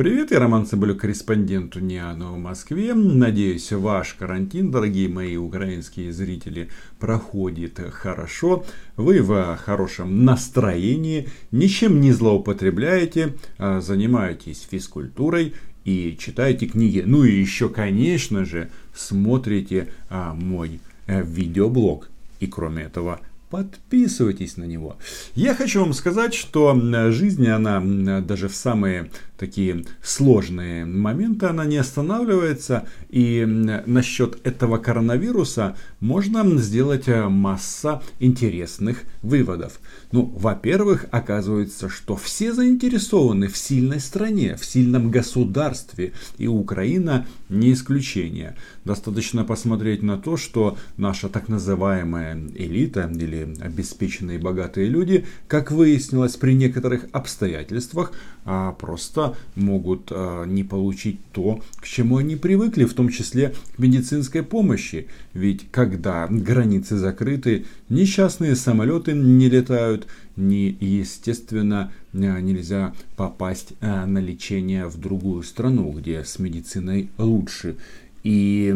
Привет, я Роман Цыбулюк, корреспондент УНИАНа в Москве. Надеюсь, ваш карантин, дорогие мои украинские зрители, проходит хорошо. Вы в хорошем настроении, ничем не злоупотребляете, а занимаетесь физкультурой и читаете книги. Ну и еще, конечно же, смотрите а, мой а, видеоблог. И кроме этого, подписывайтесь на него. Я хочу вам сказать, что жизнь, она даже в самые такие сложные моменты, она не останавливается. И насчет этого коронавируса можно сделать э, масса интересных выводов. Ну, во-первых, оказывается, что все заинтересованы в сильной стране, в сильном государстве, и Украина не исключение. Достаточно посмотреть на то, что наша так называемая элита или обеспеченные богатые люди, как выяснилось при некоторых обстоятельствах, а, просто могут а, не получить то, к чему они привыкли, в том числе к медицинской помощи. Ведь когда границы закрыты, несчастные самолеты не летают, не, естественно, а, нельзя попасть на лечение в другую страну, где с медициной лучше. И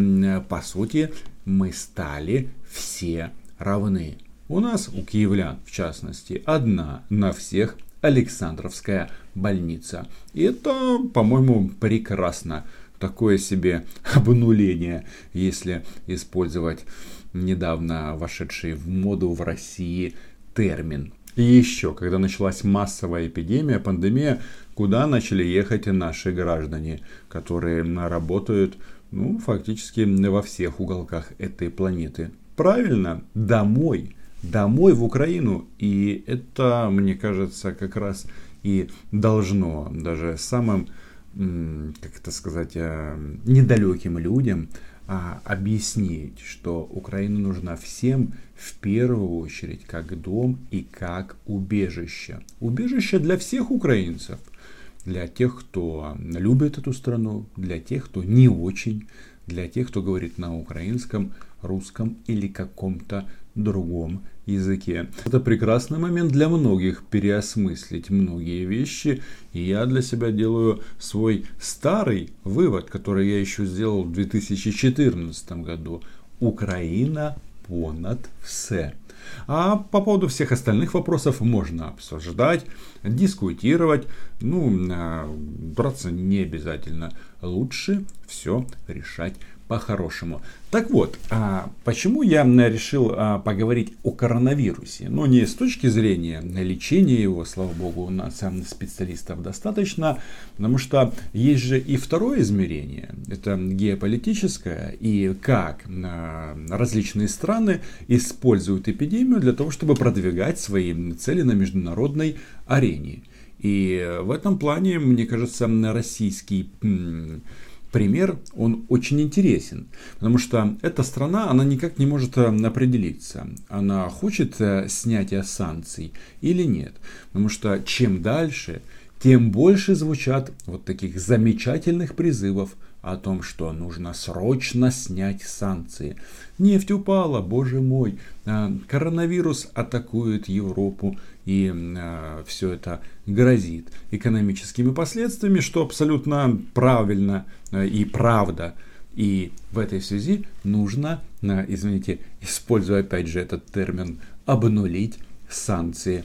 по сути мы стали все равны. У нас, у киевлян в частности, одна на всех Александровская больница. И это, по-моему, прекрасно. Такое себе обнуление, если использовать недавно вошедший в моду в России термин. И еще, когда началась массовая эпидемия, пандемия, куда начали ехать наши граждане, которые работают ну, фактически во всех уголках этой планеты. Правильно, домой домой в Украину. И это, мне кажется, как раз и должно даже самым, как это сказать, э, недалеким людям а, объяснить, что Украина нужна всем в первую очередь как дом и как убежище. Убежище для всех украинцев. Для тех, кто любит эту страну, для тех, кто не очень, для тех, кто говорит на украинском, русском или каком-то другом языке. Это прекрасный момент для многих переосмыслить многие вещи. И я для себя делаю свой старый вывод, который я еще сделал в 2014 году. Украина понад все. А по поводу всех остальных вопросов можно обсуждать, дискутировать. Ну, браться не обязательно. Лучше все решать по-хорошему. Так вот, а почему я решил а, поговорить о коронавирусе? Ну, не с точки зрения лечения его, слава богу, у нас специалистов достаточно, потому что есть же и второе измерение, это геополитическое, и как а, различные страны используют эпидемию для того, чтобы продвигать свои цели на международной арене. И в этом плане, мне кажется, российский пример, он очень интересен, потому что эта страна, она никак не может э, определиться, она хочет э, снятия санкций или нет, потому что чем дальше, тем больше звучат вот таких замечательных призывов о том, что нужно срочно снять санкции. Нефть упала, боже мой, а, коронавирус атакует Европу, и а, все это грозит экономическими последствиями, что абсолютно правильно а, и правда. И в этой связи нужно, извините, используя опять же этот термин, обнулить санкции.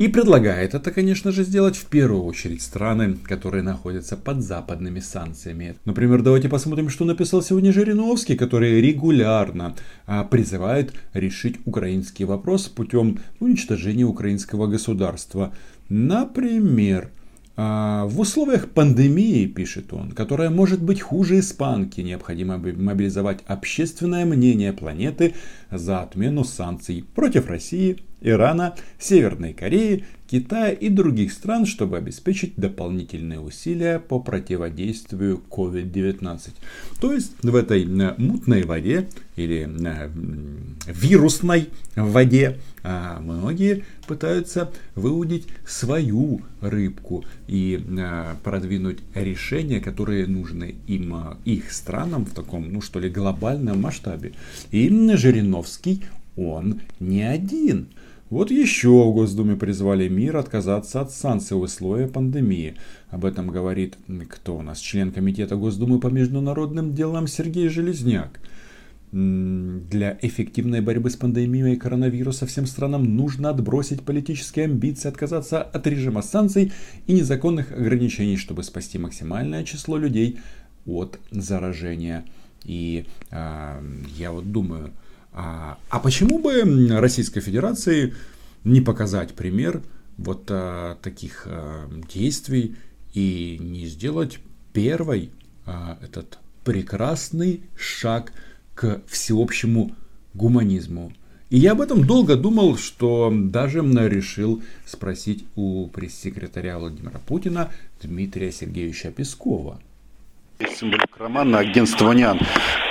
И предлагает это, конечно же, сделать в первую очередь страны, которые находятся под западными санкциями. Например, давайте посмотрим, что написал сегодня Жириновский, который регулярно а, призывает решить украинский вопрос путем уничтожения украинского государства. Например, а, в условиях пандемии, пишет он, которая может быть хуже испанки, необходимо мобилизовать общественное мнение планеты за отмену санкций против России, Ирана, Северной Кореи, Китая и других стран, чтобы обеспечить дополнительные усилия по противодействию COVID-19. То есть в этой э, мутной воде или э, вирусной воде а, многие пытаются выудить свою рыбку и э, продвинуть решения, которые нужны им, их странам в таком, ну что ли, глобальном масштабе. И Жириновский, он не один. Вот еще в Госдуме призвали мир отказаться от санкций в условия пандемии. Об этом говорит кто у нас? Член Комитета Госдумы по международным делам Сергей Железняк. Для эффективной борьбы с пандемией коронавируса всем странам нужно отбросить политические амбиции, отказаться от режима санкций и незаконных ограничений, чтобы спасти максимальное число людей от заражения. И э, я вот думаю, а, а почему бы Российской Федерации не показать пример вот а, таких а, действий и не сделать первый а, этот прекрасный шаг к всеобщему гуманизму. И я об этом долго думал, что даже решил спросить у пресс-секретаря Владимира Путина Дмитрия Сергеевича Пескова – Символик романа агентство НИАН.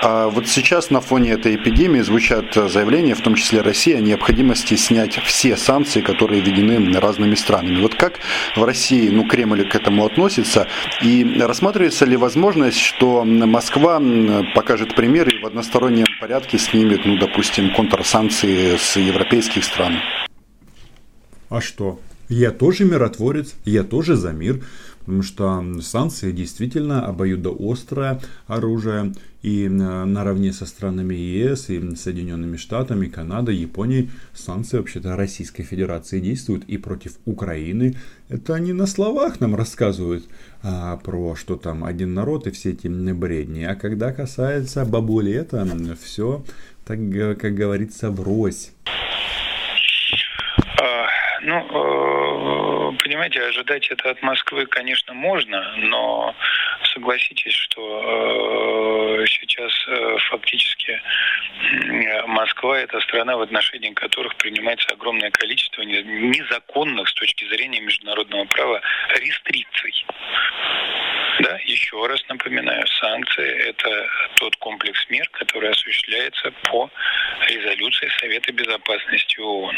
А вот сейчас на фоне этой эпидемии звучат заявления, в том числе России, о необходимости снять все санкции, которые введены разными странами. Вот как в России ну, Кремль к этому относится? И рассматривается ли возможность, что Москва покажет пример и в одностороннем порядке снимет, ну, допустим, контрсанкции с европейских стран? А что? Я тоже миротворец, я тоже за мир. Потому что санкции действительно обоюдоострое оружие. И э, наравне со странами ЕС и Соединенными Штатами, Канадой, Японией санкции вообще-то Российской Федерации действуют и против Украины. Это они на словах нам рассказывают а, про что там один народ и все эти бредни. А когда касается бабули, это все, так как говорится, врозь. Ну, э, понимаете, ожидать это от Москвы, конечно, можно, но согласитесь, что э, сейчас э, фактически Москва это страна, в отношении которых принимается огромное количество незаконных с точки зрения международного права рестрикций. Да, еще раз напоминаю, санкции – это тот комплекс мер, который осуществляется по резолюции Совета Безопасности ООН.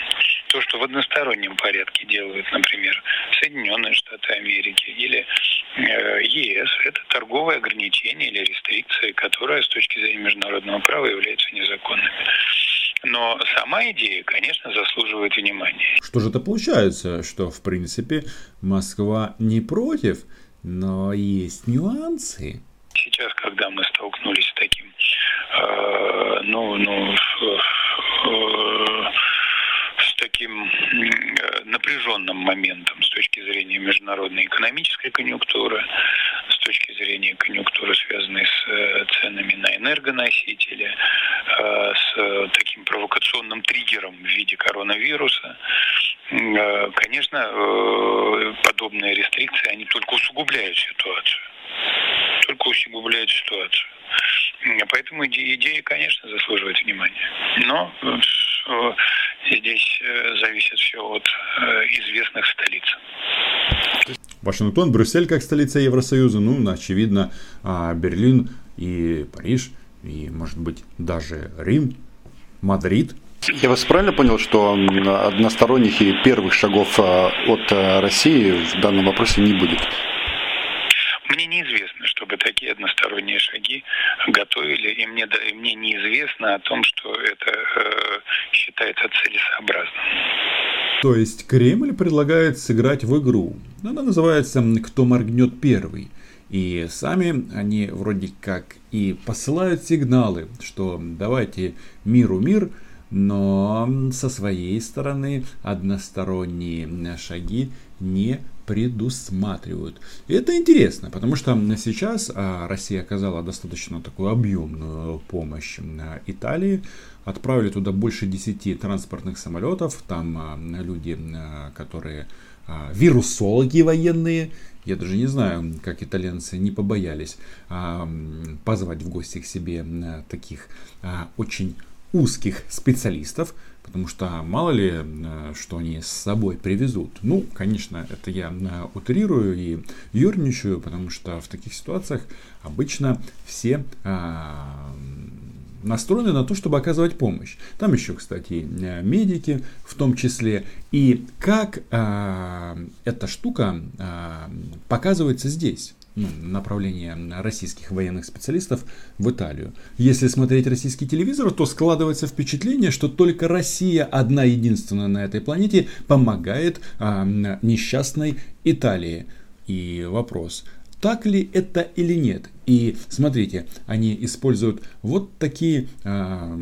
То, что в одностороннем порядке делают, например, Соединенные Штаты Америки или э, ЕС, это торговые ограничения или рестрикции, которые с точки зрения международного права являются незаконными. Но сама идея, конечно, заслуживает внимания. Что же это получается, что в принципе Москва не против – но есть нюансы. Сейчас, когда мы столкнулись с таким, э, ну, ну, э, с таким э, напряженным моментом с точки зрения международной экономической конъюнктуры, с точки зрения конъюнктуры, связанной с э, ценами на энергоносители, э, с таким провокационным триггером в виде коронавируса, Э, конечно, э, подобные рестрикции, они только усугубляют ситуацию. Только усугубляют ситуацию. Поэтому идея, конечно, заслуживает внимания. Но э, здесь зависит все от известных столиц. Вашингтон, Брюссель как столица Евросоюза, ну, очевидно, а, Берлин и Париж, и, может быть, даже Рим, Мадрид – я вас правильно понял, что односторонних и первых шагов а, от а, России в данном вопросе не будет? Мне неизвестно, чтобы такие односторонние шаги готовили, и мне, и мне неизвестно о том, что это э, считается целесообразным. То есть Кремль предлагает сыграть в игру. Она называется «Кто моргнет первый». И сами они вроде как и посылают сигналы, что давайте миру мир, но со своей стороны односторонние шаги не предусматривают. Это интересно, потому что сейчас а, Россия оказала достаточно такую объемную помощь Италии. Отправили туда больше 10 транспортных самолетов. Там люди, которые вирусологи военные, я даже не знаю, как итальянцы не побоялись позвать в гости к себе таких очень узких специалистов, потому что мало ли, э, что они с собой привезут. Ну, конечно, это я э, утрирую и юрничаю, потому что в таких ситуациях обычно все а, настроены на то, чтобы оказывать помощь. Там еще, кстати, э, медики в том числе. И как а, эта штука а, показывается здесь. Ну, направление российских военных специалистов в Италию. Если смотреть российский телевизор, то складывается впечатление, что только Россия одна единственная на этой планете помогает а, несчастной Италии. И вопрос, так ли это или нет? И смотрите, они используют вот такие а,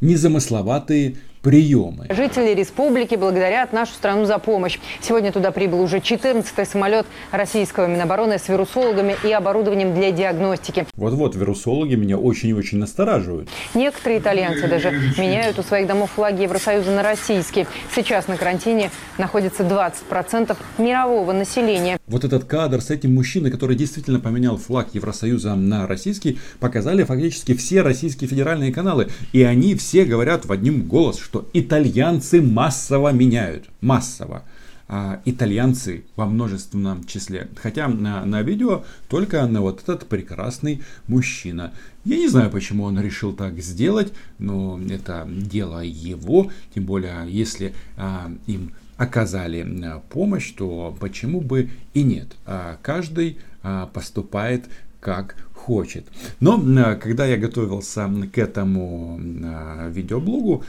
незамысловатые приемы. Жители республики благодарят нашу страну за помощь. Сегодня туда прибыл уже 14-й самолет российского Минобороны с вирусологами и оборудованием для диагностики. Вот-вот, вирусологи меня очень и очень настораживают. Некоторые итальянцы даже меняют у своих домов флаги Евросоюза на российские. Сейчас на карантине находится 20% мирового населения. Вот этот кадр с этим мужчиной, который действительно поменял флаг Евросоюза на российский, показали фактически все российские федеральные каналы. И они все говорят в одним голос, что итальянцы массово меняют. Массово. А, итальянцы во множественном числе. Хотя на, на видео только на вот этот прекрасный мужчина. Я не знаю, почему он решил так сделать, но это дело его. Тем более, если а, им оказали а, помощь, то почему бы и нет. А, каждый а, поступает как хочет. Но э, когда я готовился к этому э, видеоблогу,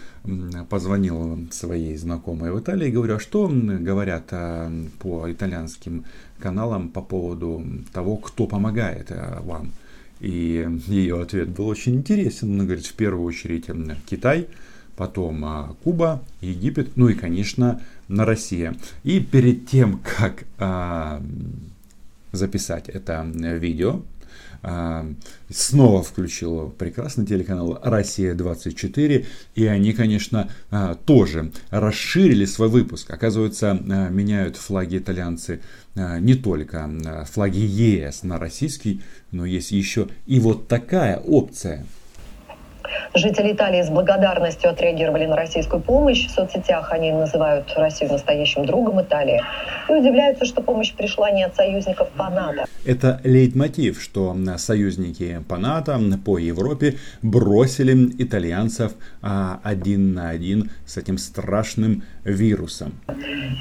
позвонил своей знакомой в Италии говорю, а что говорят э, по итальянским каналам по поводу того, кто помогает вам. И ее ответ был очень интересен. Она говорит, в первую очередь Китай, потом Куба, Египет, ну и, конечно, на Россия. И перед тем, как записать это видео, снова включил прекрасный телеканал «Россия-24», и они, конечно, а, тоже расширили свой выпуск. Оказывается, а, меняют флаги итальянцы не только флаги ЕС на российский, но есть еще и вот такая опция – Жители Италии с благодарностью отреагировали на российскую помощь. В соцсетях они называют Россию настоящим другом Италии. И удивляются, что помощь пришла не от союзников по НАТО. Это лейтмотив, что союзники по НАТО, по Европе бросили итальянцев а, один на один с этим страшным вирусом.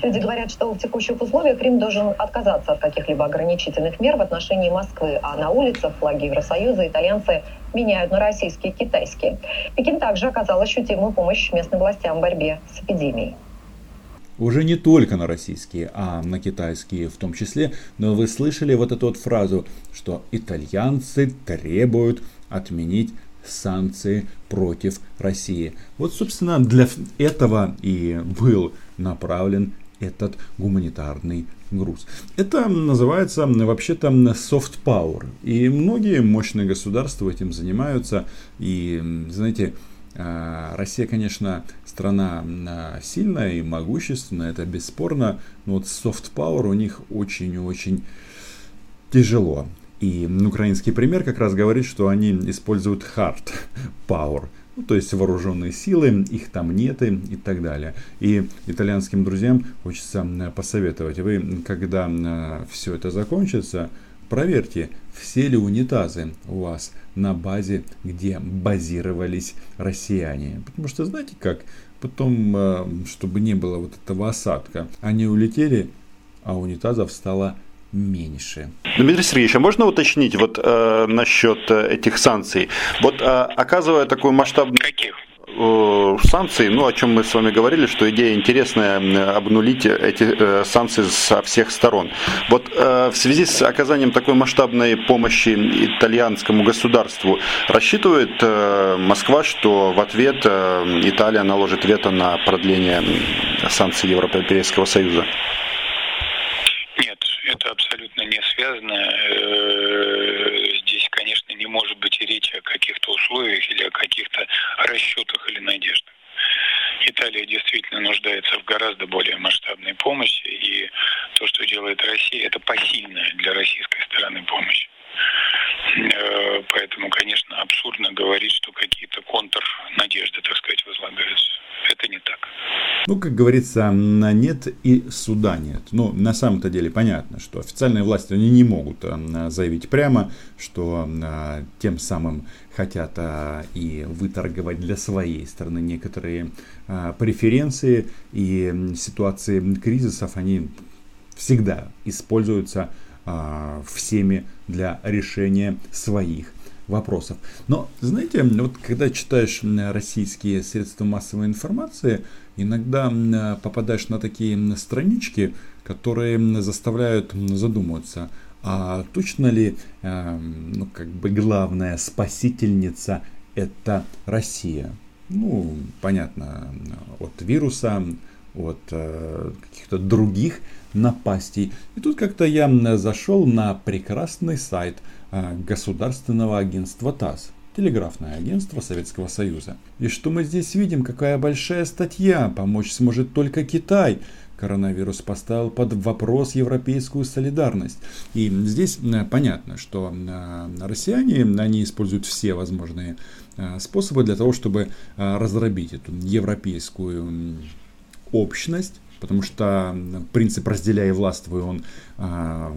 Люди говорят, что в текущих условиях Рим должен отказаться от каких-либо ограничительных мер в отношении Москвы, а на улицах флаги Евросоюза итальянцы меняют на российские и китайские. Пекин также оказал ощутимую помощь местным властям в борьбе с эпидемией уже не только на российские, а на китайские в том числе. Но вы слышали вот эту вот фразу, что итальянцы требуют отменить санкции против России. Вот, собственно, для этого и был направлен этот гуманитарный груз. Это называется вообще-то soft power. И многие мощные государства этим занимаются. И, знаете, а, Россия, конечно, страна а, сильная и могущественная, это бесспорно, но вот soft power у них очень-очень тяжело. И украинский пример как раз говорит, что они используют hard power, ну, то есть вооруженные силы, их там нет и так далее. И итальянским друзьям хочется посоветовать, вы, когда э, все это закончится, проверьте, все ли унитазы у вас на базе, где базировались россияне. Потому что знаете как, потом, э, чтобы не было вот этого осадка, они улетели, а унитазов стало меньше. Дмитрий Сергеевич, а можно уточнить вот э, насчет э, этих санкций? Вот э, оказывая такой масштабный... Каких? Э, санкций, ну, о чем мы с вами говорили, что идея интересная обнулить эти э, санкции со всех сторон. Вот в связи с оказанием такой масштабной помощи итальянскому государству, рассчитывает Москва, что в ответ Италия наложит вето на продление санкций Европейского Союза? это абсолютно не связано. Э, здесь, конечно, не может быть и речи о каких-то условиях или о каких-то расчетах или надеждах. Италия действительно нуждается в гораздо более масштабной помощи, и то, что делает Россия, это посильная для российской стороны помощь. Э, поэтому, конечно, абсурдно говорить, что какие-то контрнадежды, так сказать, возлагаются. Это не так. Ну, как говорится, на нет и суда нет. Ну, на самом-то деле понятно, что официальные власти они не могут э, заявить прямо, что э, тем самым хотят и выторговать для своей страны некоторые преференции и ситуации кризисов, они всегда используются всеми для решения своих вопросов. Но, знаете, вот когда читаешь российские средства массовой информации, иногда попадаешь на такие странички, которые заставляют задумываться, а точно ли, эм, ну, как бы главная спасительница это Россия? Ну, понятно, от вируса, от э, каких-то других напастей. И тут как-то я зашел на прекрасный сайт э, Государственного агентства ТАСС. Телеграфное агентство Советского Союза. И что мы здесь видим? Какая большая статья. Помочь сможет только Китай. Коронавирус поставил под вопрос европейскую солидарность. И здесь э, понятно, что э, россияне, они используют все возможные э, способы для того, чтобы раздробить эту европейскую общность, потому что принцип «разделяй и властвуй» он э,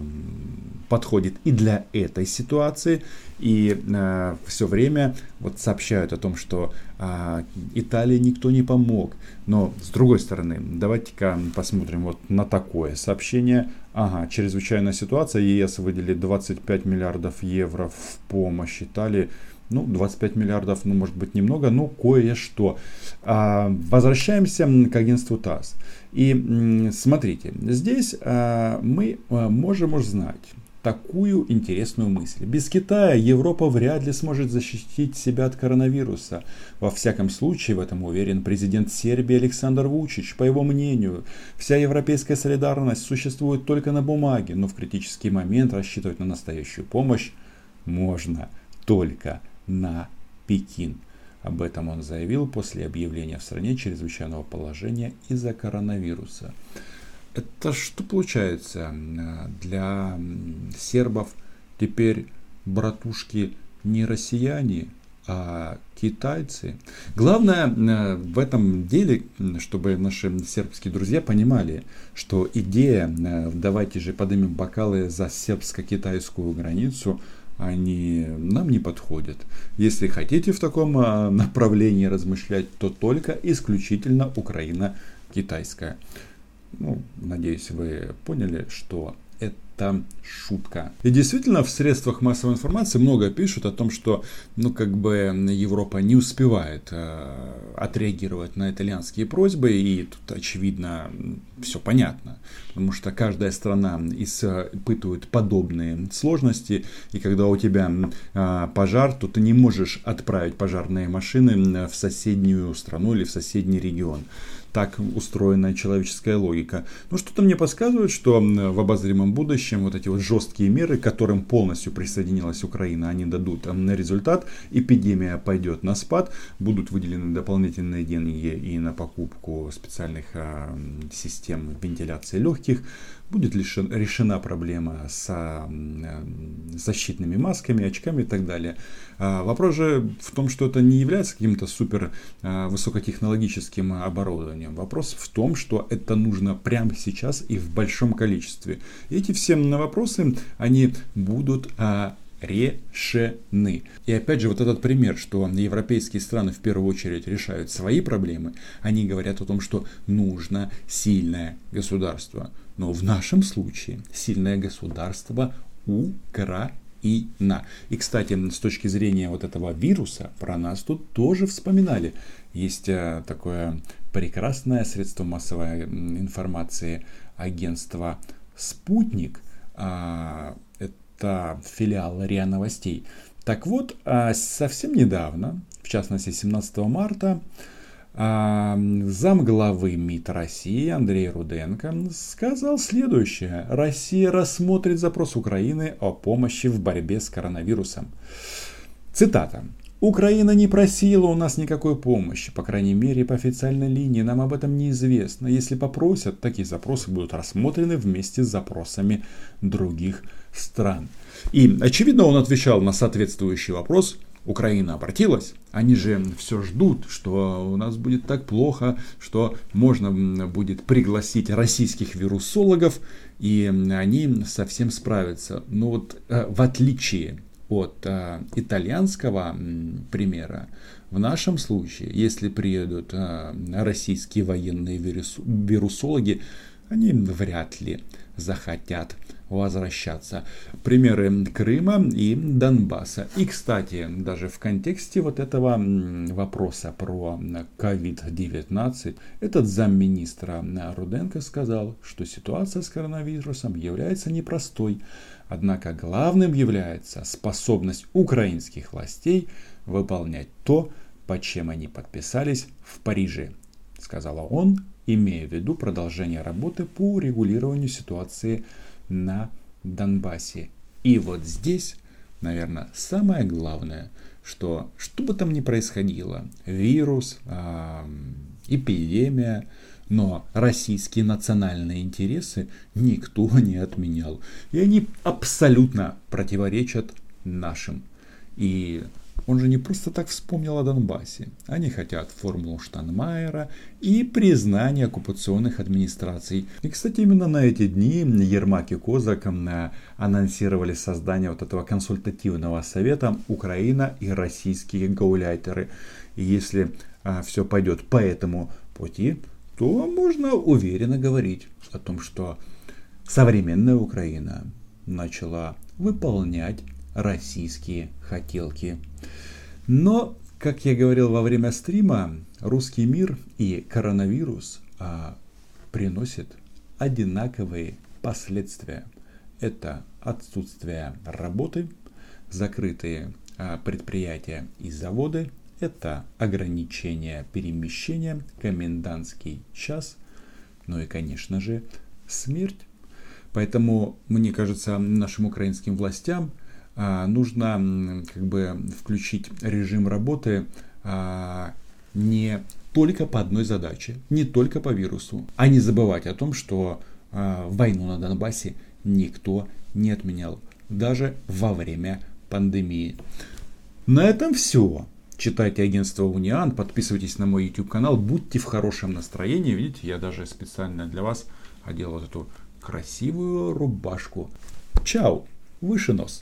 подходит и для этой ситуации, и э, все время вот сообщают о том, что э, Италии никто не помог, но с другой стороны, давайте-ка посмотрим вот на такое сообщение. Ага, чрезвычайная ситуация, ЕС выделит 25 миллиардов евро в помощь Италии, ну, 25 миллиардов, ну, может быть, немного, но кое-что. А, возвращаемся к агентству ТАСС. И смотрите, здесь а, мы а, можем узнать такую интересную мысль. Без Китая Европа вряд ли сможет защитить себя от коронавируса. Во всяком случае, в этом уверен президент Сербии Александр Вучич. По его мнению, вся европейская солидарность существует только на бумаге, но в критический момент рассчитывать на настоящую помощь можно только на Пекин. Об этом он заявил после объявления в стране чрезвычайного положения из-за коронавируса. Это что получается для сербов теперь братушки не россияне, а китайцы. Главное э, в этом деле, чтобы наши сербские друзья понимали, что идея э, «давайте же поднимем бокалы за сербско-китайскую границу» они нам не подходят. Если хотите в таком а, направлении размышлять, то только исключительно Украина китайская. Ну, надеюсь, вы поняли, что это шутка. И действительно, в средствах массовой информации много пишут о том, что, ну, как бы Европа не успевает э, отреагировать на итальянские просьбы, и тут, очевидно, все понятно. Потому что каждая страна испытывает подобные сложности, и когда у тебя э, пожар, то ты не можешь отправить пожарные машины в соседнюю страну или в соседний регион так устроена человеческая логика. Но что-то мне подсказывает, что в обозримом будущем вот эти вот жесткие меры, к которым полностью присоединилась Украина, они дадут на результат, эпидемия пойдет на спад, будут выделены дополнительные деньги и на покупку специальных а, систем вентиляции легких, будет решена проблема с защитными масками, очками и так далее. А, вопрос же в том, что это не является каким-то супер а, высокотехнологическим оборудованием. Вопрос в том, что это нужно прямо сейчас и в большом количестве. И эти все вопросы, они будут а, решены. И опять же, вот этот пример, что европейские страны в первую очередь решают свои проблемы, они говорят о том, что нужно сильное государство. Но в нашем случае сильное государство Украина. И, кстати, с точки зрения вот этого вируса, про нас тут тоже вспоминали. Есть э, такое прекрасное средство массовой информации агентства «Спутник». А, это филиал РИА Новостей. Так вот, а, совсем недавно, в частности 17 марта, замглавы МИД России Андрей Руденко сказал следующее. Россия рассмотрит запрос Украины о помощи в борьбе с коронавирусом. Цитата. Украина не просила у нас никакой помощи, по крайней мере по официальной линии нам об этом неизвестно. Если попросят, такие запросы будут рассмотрены вместе с запросами других стран. И очевидно он отвечал на соответствующий вопрос – Украина обратилась, они же все ждут, что у нас будет так плохо, что можно будет пригласить российских вирусологов, и они совсем справятся. Но вот э, в отличие от э, итальянского примера, в нашем случае, если приедут э, российские военные вирусологи, они вряд ли захотят возвращаться. Примеры Крыма и Донбасса. И, кстати, даже в контексте вот этого вопроса про COVID-19, этот замминистра Руденко сказал, что ситуация с коронавирусом является непростой. Однако главным является способность украинских властей выполнять то, по чем они подписались в Париже, сказала он, имея в виду продолжение работы по урегулированию ситуации на Донбассе. И вот здесь, наверное, самое главное, что что бы там ни происходило, вирус, эпидемия, но российские национальные интересы никто не отменял. И они абсолютно противоречат нашим. И он же не просто так вспомнил о Донбассе. Они хотят формулу Штанмайера и признание оккупационных администраций. И, кстати, именно на эти дни Ермак и Козак анонсировали создание вот этого консультативного совета Украина и российские гауляйтеры. И если а, все пойдет по этому пути, то можно уверенно говорить о том, что современная Украина начала выполнять российские хотелки. Но, как я говорил во время стрима, русский мир и коронавирус а, приносят одинаковые последствия. Это отсутствие работы, закрытые а, предприятия и заводы, это ограничение перемещения, комендантский час, ну и, конечно же, смерть. Поэтому, мне кажется, нашим украинским властям нужно как бы включить режим работы а, не только по одной задаче, не только по вирусу, а не забывать о том, что а, войну на Донбассе никто не отменял, даже во время пандемии. На этом все. Читайте агентство Униан, подписывайтесь на мой YouTube канал, будьте в хорошем настроении. Видите, я даже специально для вас одел вот эту красивую рубашку. Чао, выше нос.